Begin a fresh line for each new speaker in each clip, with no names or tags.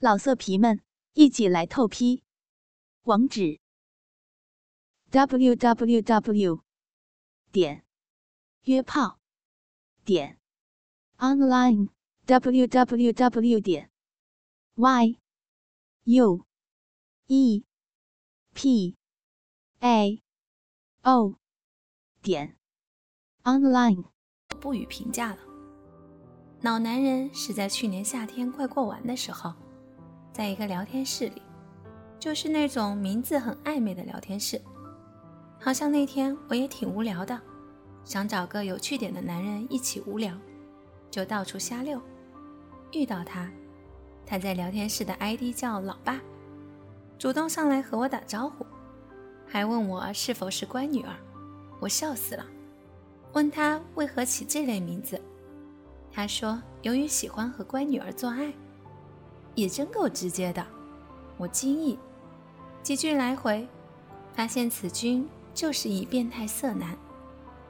老色皮们，一起来透批！网址：w w w 点约炮点 online w w w 点 y u e p a o 点 online。
不予评价了。老男人是在去年夏天快过完的时候。在一个聊天室里，就是那种名字很暧昧的聊天室。好像那天我也挺无聊的，想找个有趣点的男人一起无聊，就到处瞎溜。遇到他，他在聊天室的 ID 叫老爸，主动上来和我打招呼，还问我是否是乖女儿。我笑死了，问他为何起这类名字，他说由于喜欢和乖女儿做爱。也真够直接的，我惊异，几句来回，发现此君就是一变态色男。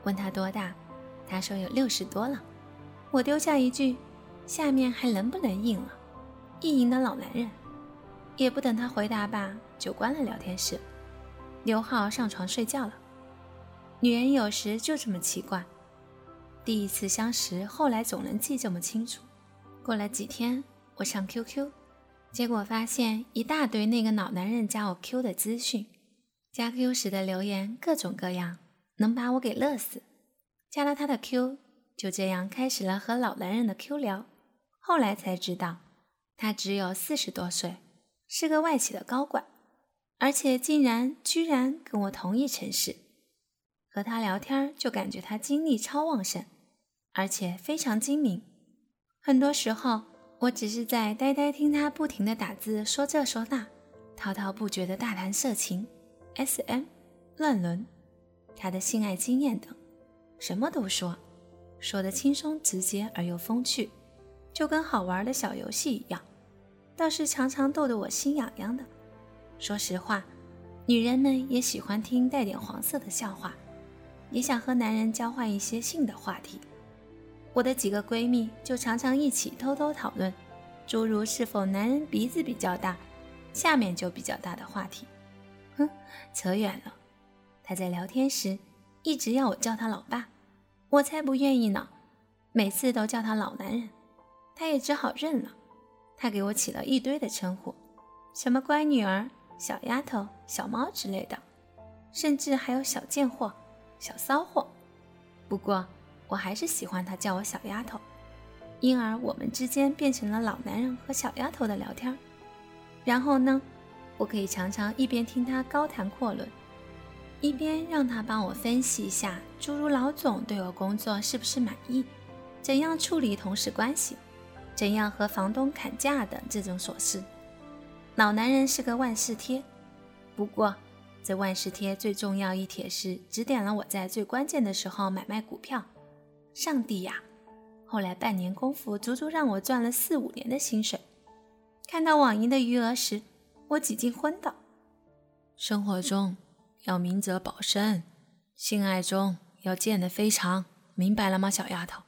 问他多大，他说有六十多了。我丢下一句，下面还能不能硬了？意淫的老男人，也不等他回答吧，就关了聊天室，刘浩上床睡觉了。女人有时就这么奇怪，第一次相识，后来总能记这么清楚。过了几天，我上 QQ。结果发现一大堆那个老男人加我 Q 的资讯，加 Q 时的留言各种各样，能把我给乐死。加了他的 Q，就这样开始了和老男人的 Q 聊。后来才知道，他只有四十多岁，是个外企的高管，而且竟然居然跟我同一城市。和他聊天就感觉他精力超旺盛，而且非常精明，很多时候。我只是在呆呆听他不停的打字，说这说那，滔滔不绝的大谈色情、S.M、乱伦，他的性爱经验等，什么都说，说的轻松直接而又风趣，就跟好玩的小游戏一样，倒是常常逗得我心痒痒的。说实话，女人们也喜欢听带点黄色的笑话，也想和男人交换一些性的话题。我的几个闺蜜就常常一起偷偷讨论，诸如是否男人鼻子比较大，下面就比较大的话题。哼，扯远了。他在聊天时一直要我叫他老爸，我才不愿意呢。每次都叫他老男人，他也只好认了。他给我起了一堆的称呼，什么乖女儿、小丫头、小猫之类的，甚至还有小贱货、小骚货。不过。我还是喜欢他叫我小丫头，因而我们之间变成了老男人和小丫头的聊天。然后呢，我可以常常一边听他高谈阔论，一边让他帮我分析一下，诸如老总对我工作是不是满意，怎样处理同事关系，怎样和房东砍价等这种琐事。老男人是个万事贴，不过这万事贴最重要一帖是指点了我在最关键的时候买卖股票。上帝呀！后来半年功夫，足足让我赚了四五年的薪水。看到网银的余额时，我几近昏倒。生活中要明哲保身，性爱中要见得非常，明白了吗，小丫头？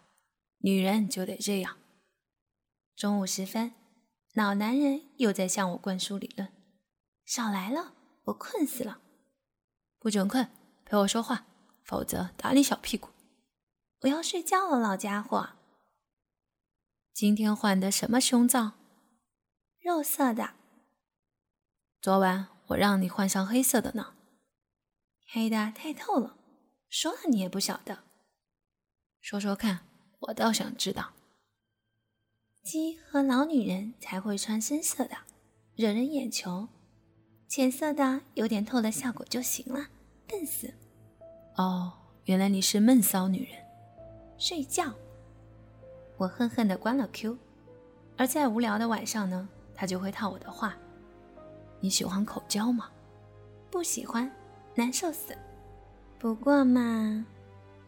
女人就得这样。中午时分，老男人又在向我灌输理论。少来了，我困死了。不准困，陪我说话，否则打你小屁股。我要睡觉了，老家伙。今天换的什么胸罩？肉色的。昨晚我让你换上黑色的呢。黑的太透了，说了你也不晓得。说说看，我倒想知道。鸡和老女人才会穿深色的，惹人眼球。浅色的有点透的效果就行了。笨死。哦，原来你是闷骚女人。睡觉，我恨恨地关了 Q。而在无聊的晚上呢，他就会套我的话：“你喜欢口交吗？”“不喜欢，难受死。”“不过嘛，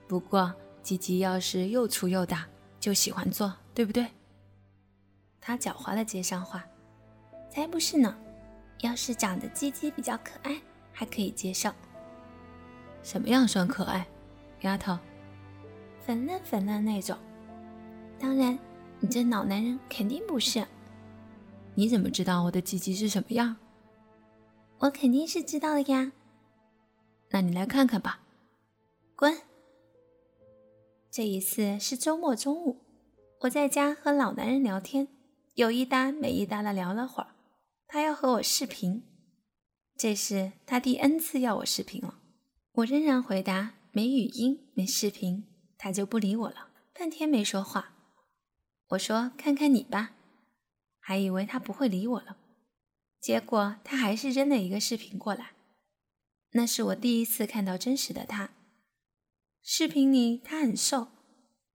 不过鸡鸡要是又粗又大，就喜欢做，对不对？”他狡猾地接上话：“才不是呢，要是长得鸡鸡比较可爱，还可以接受。”“什么样算可爱，丫头？”粉嫩粉嫩那种，当然，你这老男人肯定不是。你怎么知道我的鸡鸡是什么样？
我肯定是知道的呀。
那你来看看吧。
滚！
这一次是周末中午，我在家和老男人聊天，有一搭没一搭的聊了会儿。他要和我视频，这是他第 N 次要我视频了。我仍然回答没语音、没视频，他就不理我了，半天没说话。我说看看你吧，还以为他不会理我了，结果他还是扔了一个视频过来。那是我第一次看到真实的他。视频里他很瘦，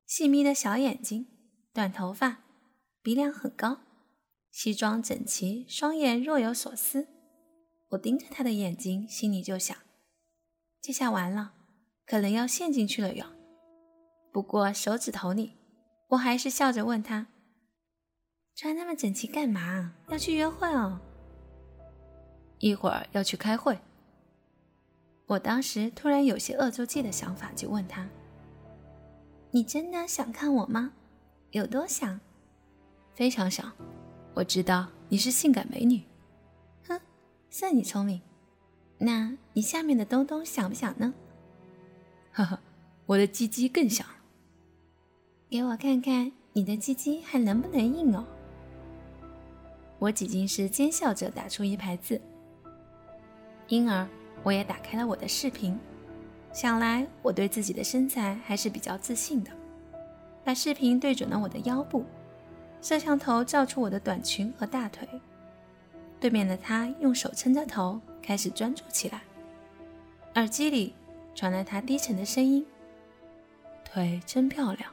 细眯的小眼睛，短头发，鼻梁很高，西装整齐，双眼若有所思。我盯着他的眼睛，心里就想：这下完了，可能要陷进去了哟。不过手指头里。我还是笑着问他：“穿那么整齐干嘛？要去约会哦？
一会儿要去开会。”
我当时突然有些恶作剧的想法，就问他：“你真的想看我吗？有多想？
非常想。我知道你是性感美女。
哼，算你聪明。那你下面的东东想不想呢？
呵呵，我的鸡鸡更想。”
给我看看你的鸡鸡还能不能硬哦！我几近是奸笑着打出一排字，因而我也打开了我的视频。想来我对自己的身材还是比较自信的。把视频对准了我的腰部，摄像头照出我的短裙和大腿。对面的他用手撑着头，开始专注起来。耳机里传来他低沉的声音：“
腿真漂亮。”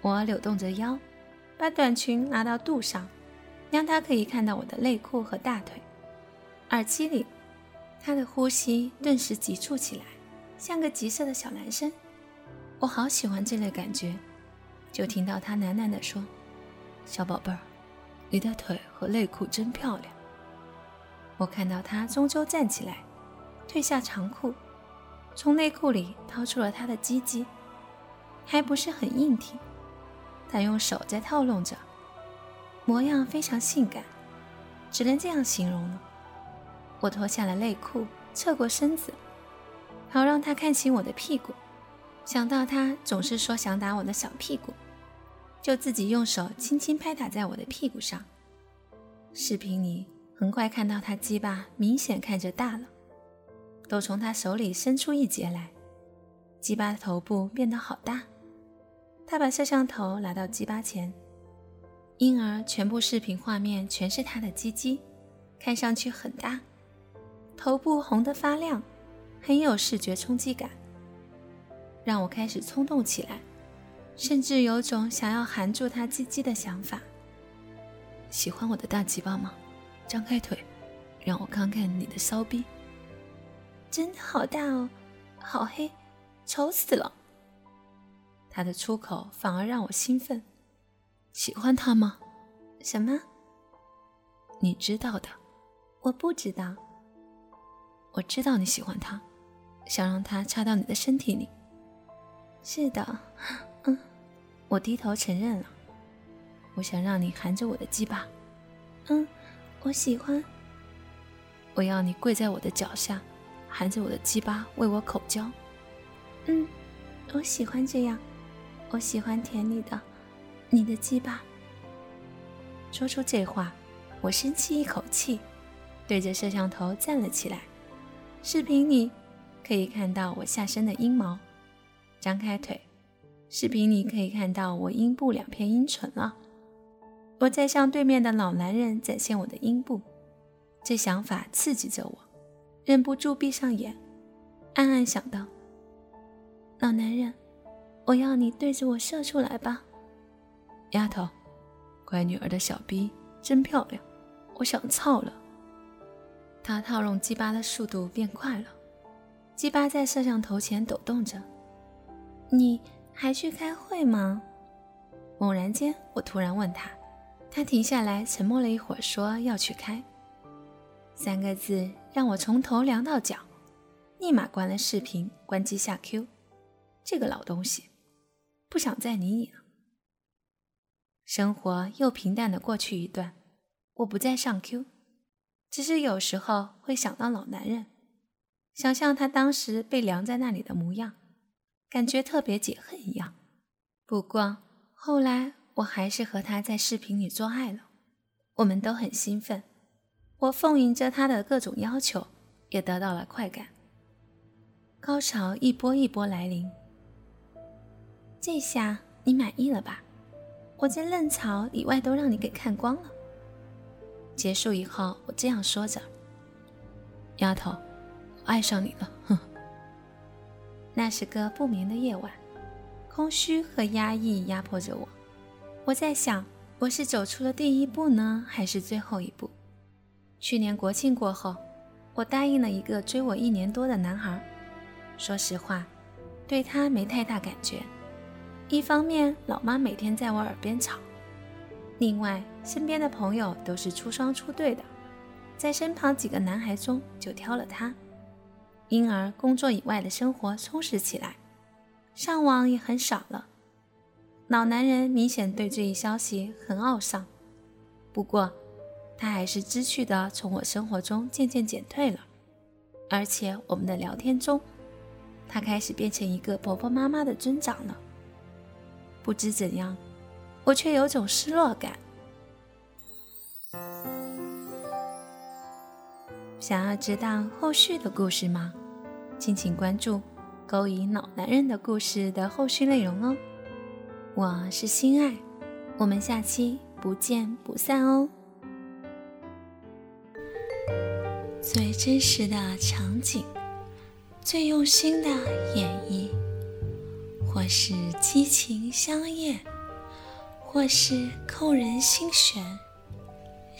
我扭动着腰，把短裙拿到肚上，让他可以看到我的内裤和大腿。耳机里，他的呼吸顿时急促起来，像个急色的小男生。我好喜欢这类感觉。就听到他喃喃地说：“
小宝贝儿，你的腿和内裤真漂亮。”
我看到他终究站起来，褪下长裤，从内裤里掏出了他的鸡鸡，还不是很硬挺。他用手在套弄着，模样非常性感，只能这样形容了。我脱下了内裤，侧过身子，好让他看清我的屁股。想到他总是说想打我的小屁股，就自己用手轻轻拍打在我的屁股上。视频里很快看到他鸡巴明显看着大了，都从他手里伸出一截来，鸡巴的头部变得好大。他把摄像头拿到鸡巴前，因而全部视频画面全是他的鸡鸡，看上去很大，头部红得发亮，很有视觉冲击感，让我开始冲动起来，甚至有种想要含住他鸡鸡的想法。
喜欢我的大鸡巴吗？张开腿，让我看看你的骚逼。
真的好大哦，好黑，丑死了。他的出口反而让我兴奋。
喜欢他吗？
什么？
你知道的。
我不知道。
我知道你喜欢他，想让他插到你的身体里。
是的，嗯，我低头承认了。
我想让你含着我的鸡巴。
嗯，我喜欢。
我要你跪在我的脚下，含着我的鸡巴为我口交。
嗯，我喜欢这样。我喜欢舔你的，你的鸡巴。说出这话，我深吸一口气，对着摄像头站了起来。视频里可以看到我下身的阴毛。张开腿，视频里可以看到我阴部两片阴唇了。我在向对面的老男人展现我的阴部，这想法刺激着我，忍不住闭上眼，暗暗想到：老男人。我要你对着我射出来吧，
丫头，乖女儿的小逼真漂亮，我想操了。
他套用鸡巴的速度变快了，鸡巴在摄像头前抖动着。你还去开会吗？猛然间，我突然问他，他停下来，沉默了一会儿，说要去开。三个字让我从头凉到脚，立马关了视频，关机下 Q。这个老东西。不想再理你了。生活又平淡的过去一段，我不再上 Q，只是有时候会想到老男人，想象他当时被晾在那里的模样，感觉特别解恨一样。不过后来我还是和他在视频里做爱了，我们都很兴奋，我奉迎着他的各种要求，也得到了快感。高潮一波一波来临，这下你满意了吧？我这嫩草里外都让你给看光了。结束以后，我这样说着：“丫头，我爱上你了。”哼。那是个不眠的夜晚，空虚和压抑压迫着我。我在想，我是走出了第一步呢，还是最后一步？去年国庆过后，我答应了一个追我一年多的男孩。说实话，对他没太大感觉。一方面，老妈每天在我耳边吵；另外，身边的朋友都是出双出对的，在身旁几个男孩中就挑了他，因而工作以外的生活充实起来，上网也很少了。老男人明显对这一消息很懊丧，不过他还是知趣的从我生活中渐渐减退了，而且我们的聊天中，他开始变成一个婆婆妈妈的尊长了。不知怎样，我却有种失落感。想要知道后续的故事吗？敬请关注《勾引老男人的故事》的后续内容哦。我是心爱，我们下期不见不散哦。最真实的场景，最用心的演绎。或是激情相艳，或是扣人心弦，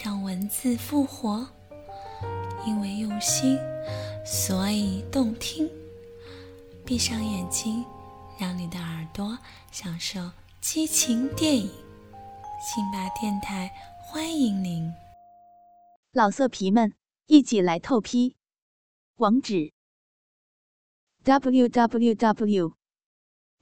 让文字复活。因为用心，所以动听。闭上眼睛，让你的耳朵享受激情电影。辛巴电台欢迎您，
老色皮们，一起来透批。网址：w w w.